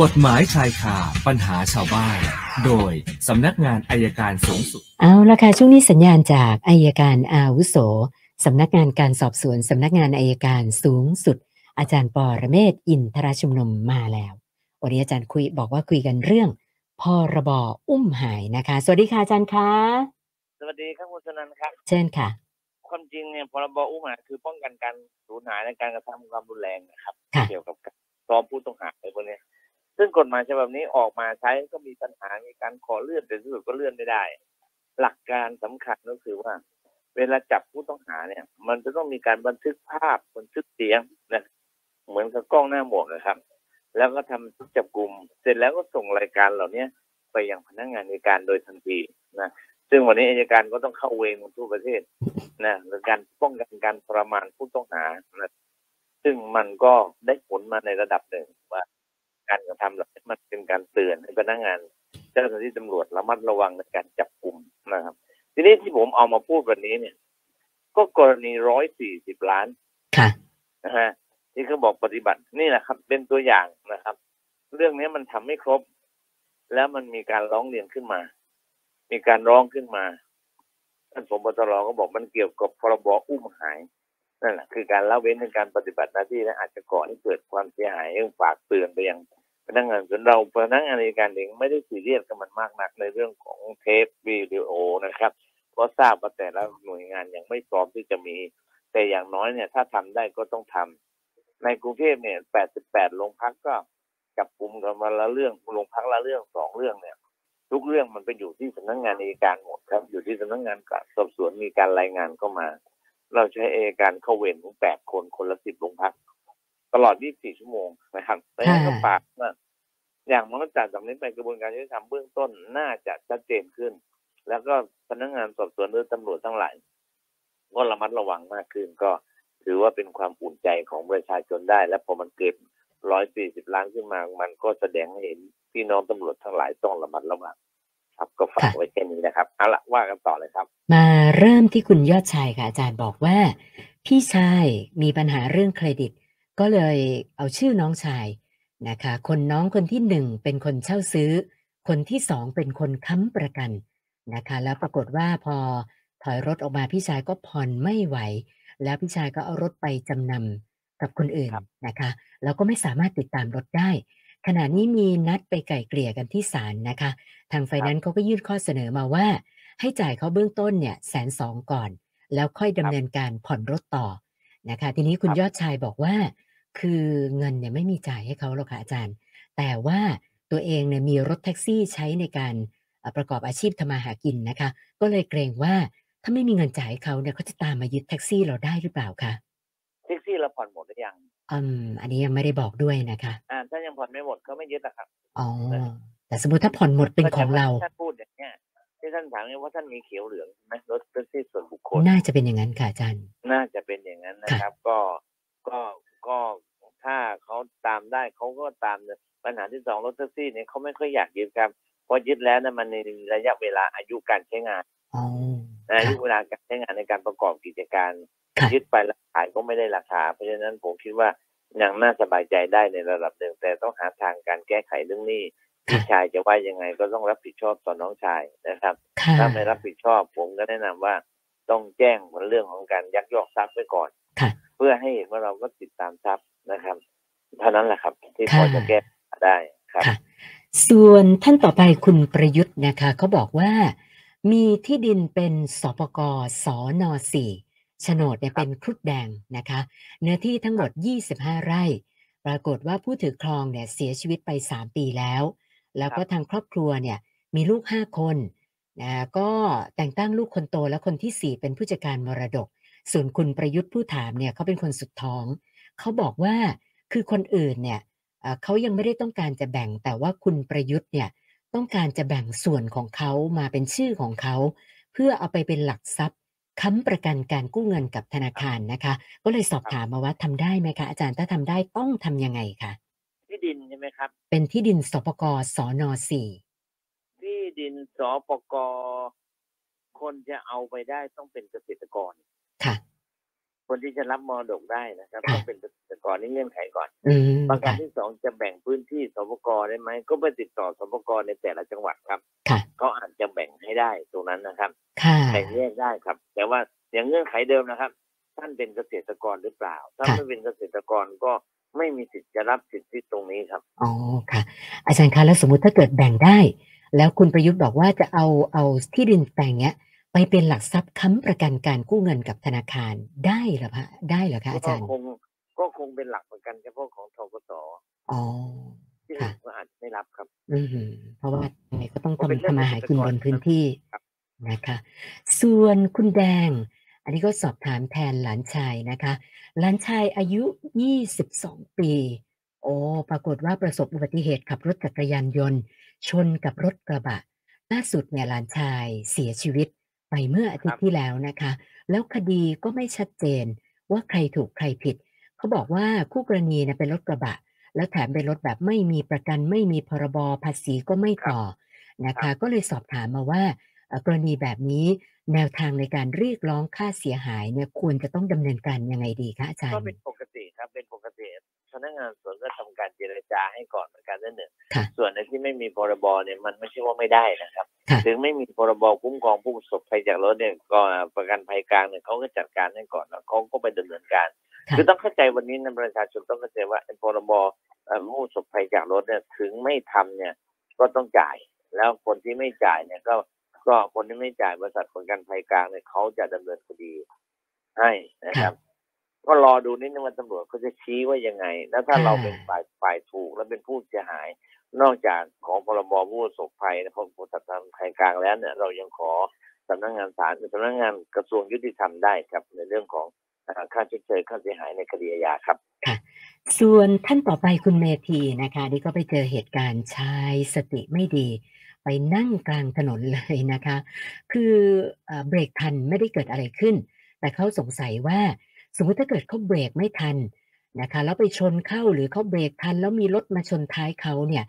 กฎหมายชายคาปัญหาชาวบ้าน โดยสำนักงานอัยการสูงสุด เอาละค่ะช่วงนี้สนทนากับอัยการอาวุโสสำนักงานการสอบสวนสำนักงานอัยการสูงสุด อาจารย์ปอระเมศวร์อินทรชุมนุมมาแล้ววันนี้อาจารย์คุยบอกว่าคุยกันเรื่องพรบอุ้มหายนะคะ สวัสดีค่ะอาจารย์คะสวัสดีครับคุณสนันท์ครับ เชิญค่ะความจริงเนี่ยพรบอุ้มหายคือป้องกันการสูญหายและการกระทำความรุนแรงนะครับค่ะเกี่ยวกับการซ้อมผู้ต้องหาอะไรพวกเนี้ย ซึ่งกฎหมายฉบับนี้ออกมาใช้ก็มีปัญหามีการขอเลื่อนแต่ที่สุดก็เลื่อนไม่ได้ หลักการสำคัญก็คือว่า เวลาจับผู้ต้องหาเนี่ย มันจะต้องมีการบันทึกภาพบันทึกเสียงนะเหมือนกับกล้องหน้าหมวกนะครับ แล้วก็ทำจับกลุ่มเสร็จแล้วก็ส่งรายการเหล่านี้ไปยังพนักงานในการโดยทันทีนะซึ่งวันนี้อัยการก็ต้องเข้าเวรของทั่วประเทศนะในการป้องกันการทระมานผู้ต้องหานะซึ่งมันก็ได้ผลมาในระดับหนึ่งว่า การกระทำเหล่านี้มันเป็นการเตือนให้พนักงาน เจ้าหน้าที่ตำรวจระมัดระวังในการจับกลุ่มนะครับ ทีนี้ที่ผมเอามาพูดวันนี้เนี่ย ก็กรณีร้อยสี่สิบล้านค่ะนะฮะที่เขาบอกปฏิบัตินี่แหละครับ เป็นตัวอย่างนะครับ เรื่องนี้มันทำไม่ครบ แล้วมันมีการร้องเรียนขึ้นมา มีการร้องขึ้นมาท่านผบตรก็บอกมันเกี่ยวกับพรบอุ้มหายนั่นแหละคือการละเว้นในการปฏิบัติหน้าที่และอาจจะก่อให้เกิดความเสียหายเองฝากเตือนไปยังพ นักงานส่วนเราพนักงานในการเองไม่ได้ซีเรียสกับมันมากนักในเรื่องของเทปวิดีโอนะครับเพราะทราบว่าแต่ละหน่วยงานยังไม่พร้อมที่จะมี แต่อย่างน้อยเนี่ย ถ้าทำได้ก็ต้องทำในกรุงเทพเนี่ย 88 โรงพักก็จับกลุ่มกันวันละเรื่องโรงพักละเรื่องสองเรื่องเนี่ย ทุกเรื่องมันไปอยู่ที่สำนักงานอัยการหมดครับ อยู่ที่สำนักงานสอบสวนมีการรายงานเข้ามา เราใช้อัยการเข้าเวรถึงแปดคนคนละสิบโรงพัก ตลอด 24 ชั่วโมงนะครับเพราะฉะนั้นก็ฝากว่าอย่างมันจากจากนี้ไปกระบวนการยุติธรรมเบื้องต้นน่าจะชัดเจนขึ้น แล้วก็พนักงานสอบสวนหรือตำรวจทั้งหลายก็ระมัดระวังมากขึ้น ก็ถือว่าเป็นความอุ่นใจของประชาชนได้ และพอมันเกิดร้อยสี่สิบล้านขึ้นมา มันก็แสดงให้เห็นพี่น้องตำรวจทั้งหลายต้องระมัดระวังครับก็ฝากไว้แค่นี้นะครับเอาละว่ากันต่อเลยครับ มาเริ่มที่คุณยอดชายค่ะอาจารย์บอกว่า พี่ชายมีปัญหาเรื่องเครดิต ก็เลยเอาชื่อน้องชายนะคะ คนน้องคนที่หนึ่งเป็นคนเช่าซื้อ คนที่สองเป็นคนค้ำประกันนะคะ แล้วปรากฏว่าพอถอยรถออกมาพี่ชายก็ผ่อนไม่ไหว แล้วพี่ชายก็เอารถไปจำนำกับคนอื่นครับนะคะแล้วก็ไม่สามารถติดตามรถได้ ขณะนี้มีนัดไปไกล่เกลี่ยกันที่ศาลนะคะ ทางไฟแนนซ์เขาก็ยื่นข้อเสนอมาว่า ให้จ่ายเขาเบื้องต้นเนี่ยแสนสองก่อน แล้วค่อยดำเนินการผ่อนรถต่อนะคะ ทีนี้คุณครับยอดชายบอกว่า คือเงินเนี่ยไม่มีจ่ายให้เขาหรอกค่ะอาจารย์ แต่ว่าตัวเองเนี่ยมีรถแท็กซี่ใช้ในการเอ่อประกอบอาชีพทำมาหากินนะคะ ก็เลยเกรงว่าถ้าไม่มีเงินจ่ายให้เขาเนี่ยเขาจะตามมายึดแท็กซี่เราได้หรือเปล่าคะแท็กซี่เราผ่อนหมดหรือยังอืมอันนี้ยังไม่ได้บอกด้วยนะคะอ่าถ้ายังผ่อนไม่หมดเขาไม่ยึดนะครับอ๋อแต่สมมติถ้าผ่อนหมดเป็นของเราท่านพูดอย่างเงี้ยที่ท่านถามเนี่ยว่าท่านมีเขียวเหลืองใช่ไหมรถแท็กซี่ส่วนบุคคลน่าจะเป็นอย่างนั้นค่ะอาจารย์ น่าจะเป็นอย่างนั้นนะครับ ก็ก็ก็ ถ้าเขาตามได้เขาก็ตามนะปัญหาที่สองรถแท็กซี่เนี่ยเขาไม่ค่อยอยากยึดครับเพราะยึดแล้วนะมันในระยะเวลาอายุการใช้งานอ๋อนะอายุค่ะเวลาการใช้งานในการประกอบกิจการค่ะยึดไปแล้วขายก็ไม่ได้ราคา เพราะฉะนั้นผมคิดว่ายังน่าสบายใจได้ในระดับหนึ่งแต่ต้องหาทางการแก้ไขเรื่องหนี้พี่ชายจะว่ายังไงก็ต้องรับผิดชอบต่อน้องชายนะครับค่ะถ้าไม่รับผิดชอบผมก็แนะนำว่าต้องแจ้งเรื่องของการยักยอกทรัพย์ไว้ก่อนค่ะเพื่อให้เห็นว่าเราก็ติดตามทรัพย์ นะครับเท่านั้นแหละครับ ที่พอค่ะจะแก้ได้ครับค่ะส่วนท่านต่อไปคุณประยุทธ์นะคะเขาบอกว่า มีที่ดินเป็นสปกสนสี่โฉนดเนี่ยเป็นครุฑแดงนะคะ เนื้อที่ทั้งหมด 25 ไร่ ปรากฏว่าผู้ถือครองเนี่ยเสียชีวิตไป 3 ปีแล้ว แล้วก็ทางครอบครัวเนี่ยมีลูก 5 คนนะก็แต่งตั้งลูกคนโตและคนทีสี่4 เป็นผู้จัดการมรดก ส่วนคุณประยุทธ์ผู้ถามเนี่ยเขาเป็นคนสุดท้อง เขาบอกว่าคือคนอื่นเนี่ยเอ่อเขายังไม่ได้ต้องการจะแบ่งแต่ว่าคุณประยุทธ์เนี่ยต้องการจะแบ่งส่วนของเขามาเป็นชื่อของเขา เพื่อเอาไปเป็นหลักทรัพย์ค้ำประกันการกู้เงินกับธนาคารนะคะ ก็เลยสอบถามมาว่าทำได้ไหมคะอาจารย์ถ้าทำได้ต้องทำยังไงคะที่ดินใช่ไหมครับ เป็นที่ดินสปกสนสี่ที่ดินสปกคนจะเอาไปได้ต้องเป็นเกษตรกรค่ะ คนที่จะรับมรดกได้นะครับค่ะต้องเป็นเกษตรกรนี่เงื่อนไขก่อนอืมประการค่ะที่สองจะแบ่งพื้นที่สปกรได้ไหมก็ไปติดต่อสปกรในแต่ละจังหวัดครับค่ะเขาอาจจะแบ่งให้ได้ตรงนั้นนะครับค่ะแบ่งแยกได้ครับ แต่ว่าอย่างเงื่อนไขเดิมนะครับ ท่านเป็นเกษตรกรหรือเปล่า ถ้าค่ะไม่เป็นเกษตรกรก็ไม่มีสิทธิ์จะรับสิทธิตรงนี้ครับอ๋อค่ะ อาจารย์คะแล้วสมมุติถ้าเกิดแบ่งได้ แล้วคุณประยุทธ์บอกว่าจะเอาเอาที่ดินแปลงเนี้ย ไปเป็นหลักทรัพย์ค้ำประกันการกู้เงินกับธนาคารได้เหรอคะได้เหรอคะอาก็จารย์คงก็คงเป็นหลักประกันเฉพาะของทกสอ๋อที่ค่ะอื่นก็อาจจะไม่รับครับ อืมเพราะว่ายังไงก็ต้องก็เป็นทำทำมาหากินบนพื้นที่ครับนะคะ ส่วนคุณแดง อันนี้ก็สอบถามแทนหลานชายนะคะ หลานชายอายุ 22 ปี โอ้ปรากฏว่าประสบอุบัติเหตุขับรถจักรยานยนต์ ชนกับรถกระบะล่าสุดเนี่ยหลานชายเสียชีวิต ไปเมื่ออาทิตย์ที่แล้วนะคะ แล้วคดีก็ไม่ชัดเจนว่าใครถูกใครผิด เขาบอกว่าคู่กรณีเนี่ยเป็นรถกระบะ แล้วแถมเป็นรถแบบไม่มีประกันไม่มีพรบภาษีก็ไม่ต่อนะครัคะบก็เลยสอบถามมาว่าเอ่อกรณีแบบนี้แนวทางในการเรียกร้องค่าเสียหายเนี่ยควรจะต้องดำเนินการยังไงดีคะอาจารก็ย์เป็นปกติครับเป็นปกติ พนักงานสวนก็ทำการเจรจาให้ก่อนเหมือนกันนั่นหนึ่งค่ะส่วนในที่ไม่มีพรบเนี่ยมันไม่ใช่ว่าไม่ได้นะครับค่ะถึงไม่มีพรบคุ้มครองผู้ประสบภัยจากรถเนี่ยก็ประกันภัยกลางเนี่ยเขาก็จัดการให้ก่อนแล้วเขาก็ไปดำเนินการค่ะคือต้องเข้าใจวันนี้นะประชาชนต้องเข้าใจว่าไอ้พรบเอ่อผู้ประสบภัยจากรถเนี่ยถึงไม่ทำเนี่ยก็ต้องจ่ายแล้วคนที่ไม่จ่ายเนี่ยก็ก็คนที่ไม่จ่ายบริษัทประกันภัยกลางเนี่ยเขาจะดำเนินคดีให้นะครับ ก็รอดูนิดนึงว่าตำรวจเขาจะชี้ว่ายังไง แล้วถ้าค่ะเราเป็นฝ่ายฝ่ายถูกแล้วเป็นผู้เสียหาย นอกจากของพรบผู้ประสบภัยนะพรบประกันภัยกลางแล้วเนี่ย เรายังขอสำนักงานศาลสำนักงานกระทรวงยุติธรรมได้ครับ ในเรื่องของเอ่อค่าชดเชยค่าเสียหายในคดีอาญาครับส่วนท่านต่อไปคุณเมธีนะคะนี่ก็ไปเจอเหตุการณ์ชายสติไม่ดี ไปนั่งกลางถนนเลยนะคะ คือเอ่อเบรกทันไม่ได้เกิดอะไรขึ้น แต่เขาสงสัยว่า สมมติถ้าเกิดเขาเบรกไม่ทันนะคะแล้วไปชนเข้าหรือเขาเบรกทัน แล้วมีรถมาชนท้ายเขาเนี่ย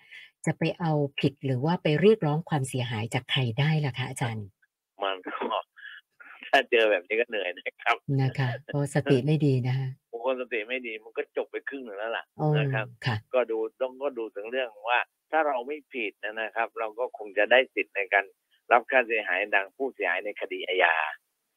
จะไปเอาผิดหรือว่าไปเรียกร้องความเสียหายจากใครได้ล่ะคะอาจารย์ มันก็ถ้าเจอแบบนี้ก็เหนื่อยนะครับนะคะเพราะสติไม่ดีนะคะบางคนสติไม่ดีมันก็จบไปครึ่งหนึ่งแล้วล่ะโอ้นะครับค่ะก็ดูต้องก็ดูถึงเรื่องว่า ถ้าเราไม่ผิดนะครับ เราก็คงจะได้สิทธิ์ในการรับค่าเสียหายดังผู้เสียหายในคดีอาญา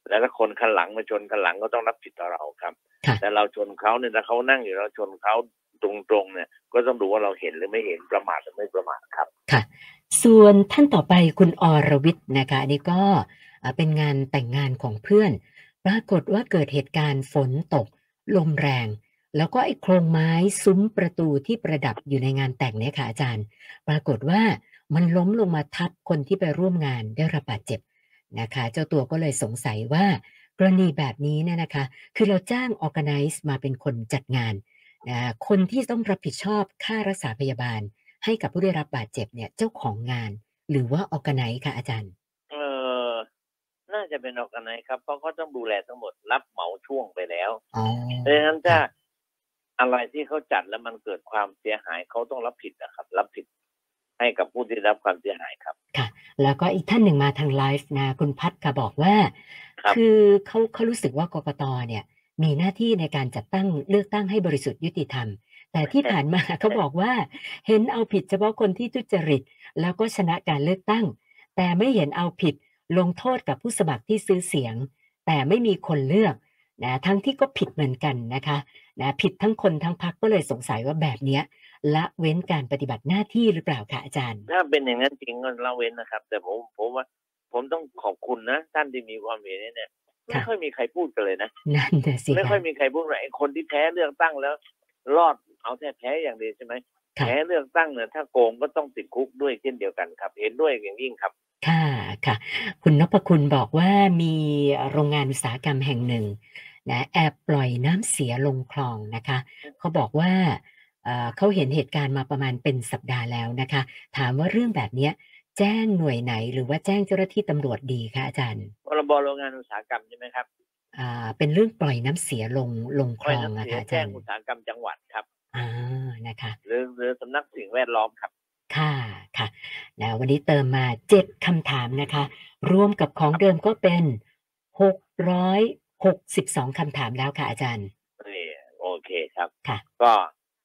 แล้วถ้าคนขันหลังมาชนขันหลังก็ต้องรับผิดต่อเราครับค่ะแต่เราชนเขาเนี่ยถ้าเขานั่งอยู่เราชนเขาตรงๆเนี่ย ก็ต้องดูว่าเราเห็นหรือไม่เห็นประมาทหรือไม่ประมาทครับค่ะ ส่วนท่านต่อไปคุณอรวิทย์นะคะอันนี้ก็อ่าเป็นงานแต่งงานของเพื่อน ปรากฏว่าเกิดเหตุการณ์ฝนตก ลมแรง แล้วก็ไอ้โครงไม้ซุ้มประตูที่ประดับอยู่ในงานแต่งเนี่ยค่ะอาจารย์ ปรากฏว่ามันล้มลงมาทับคนที่ไปร่วมงานได้รับบาดเจ็บ นะคะ เจ้าตัวก็เลยสงสัยว่ากรณีแบบนี้เนี่ยนะคะ คือเราจ้าง organize มาเป็นคนจัดงานนะคนที่ต้องรับผิดชอบค่ารักษาพยาบาล ให้กับผู้ได้รับบาดเจ็บเนี่ยเจ้าของงาน หรือว่า organize ค่ะอาจารย์ เออน่าจะเป็นออกกันไหนครับ เพราะเขาต้องดูแลทั้งหมดรับเหมาช่วงไปแล้วอ๋อเพราะฉะนั้นถ้าอะไรที่เขาจัดแล้วมันเกิดความเสียหายเขาต้องรับผิดนะครับ รับผิด ให้กับผู้ที่ได้รับความเสียหายครับแล้วก็อีกท่านหนึ่งมาทางไลฟ์นะคุณพัฒค่ะบอกว่าครับอเขาเขารู้สึกว่ากกตเนี่ย มีหน้าที่ในการจัดตั้งเลือกตั้งให้บริสุทธิ์ยุติธรรม แต่ที่ผ่านมาเขาบอกว่า เห็นเอาผิดเฉพาะคนที่ทุจริต แล้วก็ชนะการเลือกตั้ง แต่ไม่เห็นเอาผิดลงโทษกับผู้สมัครที่ซื้อเสียง แต่ไม่มีคนเลือก นะทั้งที่ก็ผิดเหมือนกันนะคะนะผิดทั้งคนทั้งพักก็เลยสงสัยว่าแบบเนี้ยละเว้นการปฏิบัติหน้าที่หรือเปล่าคะอาจารย์ ถ้าเป็นอย่างนั้นจริงก็ละเว้นนะครับ แต่ผมผมว่าผมต้องขอบคุณนะท่านที่มีความเห็นเนี่ยไม่ค่ะค่อยมีใครพูดกันเลยนะนั่นน่ะสิไม่คะค่อยมีใครพูดว่าไอ้คนที่แพ้เลือกตั้งแล้ว รอดเอาแค่แพ้อย่างเดียวใช่ไหมค่ะแพ้เลือกตั้งเนี่ยถ้าโกงก็ต้องติดคุกด้วยเช่นเดียวกันครับ เห็นด้วยอย่างยิ่งครับ ค่ะค่ะ คุณนพคุณบอกว่ามีโรงงานอุตสาหกรรมแห่งหนึ่ง นะแอบปล่อยน้ำเสียลงคลองนะคะเขาบอกว่าเอ่อเขาเห็นเหตุการณ์มาประมาณเป็นสัปดาห์แล้วนะคะ ถามว่าเรื่องแบบเนี้ยแจ้งหน่วยไหนหรือว่าแจ้งเจ้าหน้าที่ตำรวจดีคะอาจารย์พรบโรงงานอุตสาหกรรมใช่ไหมครับอ่าเป็นเรื่องปล่อยน้ำเสียลงลงคปล่ลอยองน้ำอะเสียค่ะอาแจ้จางรย์อุตสาหกรรมจังหวัดครับอ่านะคะหรือหรือสำนักสิ่งแวดล้อมครับ ค่ะค่ะนะวันนี้เติมมาเจ็ดคำถามนะคะ รวมกับของเดิมก็เป็นหกร้อย 62คำถามแล้วค่ะอาจารย์นี่โอเคครับ ค่ะ ก็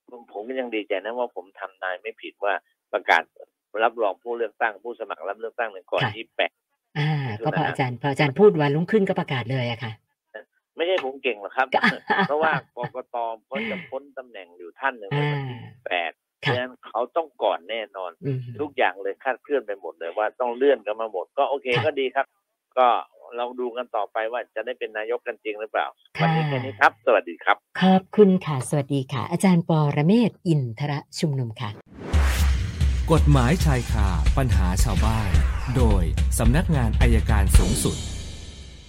ผมผมก็ยังดีใจนะว่าผมทำนายไม่ผิดว่าประกาศรับรองผู้เลือกตั้งผู้สมัครรับเลือกตั้งในก่อนค่ะที่แปดอ่าดูก็พอนะฮะอาจารย์พออาจารย์พูดวันรุ่งขึ้นก็ประกาศเลยอะค่ะ ไม่ใช่ผมเก่งหรอกครับก็เพราะว่ากกตเขาจะพ้นตำแหน่งอยู่ท่านหนึ่งในวันที่อ่าแปดเพค่ะราะฉะนั้นเขาต้องก่อนแน่นอนอืมทุกอย่างเลยคาดเคลื่อนไปหมดเลยว่าต้องเลื่อนกันมาหมดก็โอเคค่ะก็ดีครับ ก็ เราดูกันต่อไปว่าจะได้เป็นนายกกันจริงหรือเปล่าค่ะวันี้แค่นี้ครับ สวัสดีครับ ขอบคุณค่ะ สวัสดีค่ะ อาจารย์ปอระเมศวร์อินทรชุมนุมค่ะ กฎหมายชายคาปัญหาชาวบ้าน โดยสำนักงานอายการสูงสุด